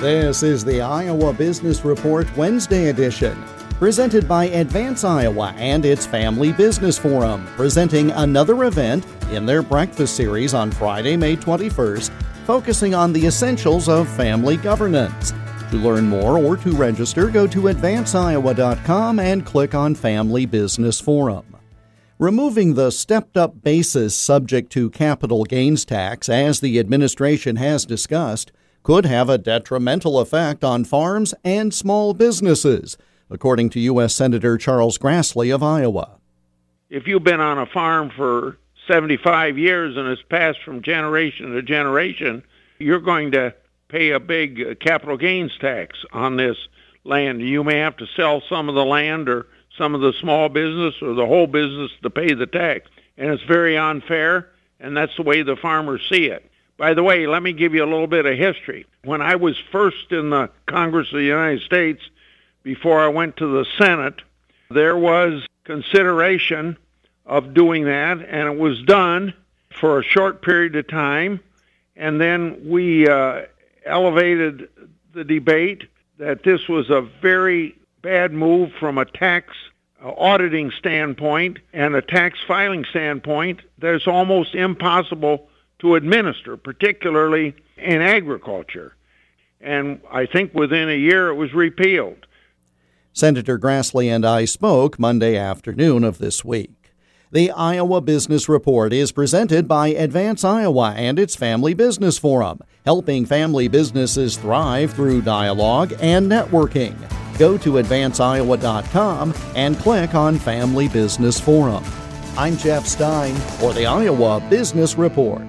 This is the Iowa Business Report Wednesday edition, presented by Advance Iowa and its Family Business Forum, presenting another event in their breakfast series on Friday, May 21st, focusing on the essentials of family governance. To learn more or to register, go to advanceiowa.com and click on Family Business Forum. Removing the stepped up basis subject to capital gains tax, as the administration has discussed, could have a detrimental effect on farms and small businesses, according to U.S. Senator Charles Grassley of Iowa. If you've been on a farm for 75 years and it's passed from generation to generation, you're going to pay a big capital gains tax on this land. You may have to sell some of the land or some of the small business or the whole business to pay the tax. And it's very unfair, and that's the way the farmers see it. By the way, let me give you a little bit of history. When I was first in the Congress of the United States, before I went to the Senate, there was consideration of doing that, and it was done for a short period of time. And then we uh, elevated the debate that this was a very bad move from a tax uh, auditing standpoint and a tax filing standpoint that it's almost impossible to administer, particularly in agriculture. And I think within a year it was repealed. Senator Grassley and I spoke Monday afternoon of this week. The Iowa Business Report is presented by Advance Iowa and its Family Business Forum, helping family businesses thrive through dialogue and networking. Go to advanceiowa.com and click on Family Business Forum. I'm Jeff Stein for the Iowa Business Report.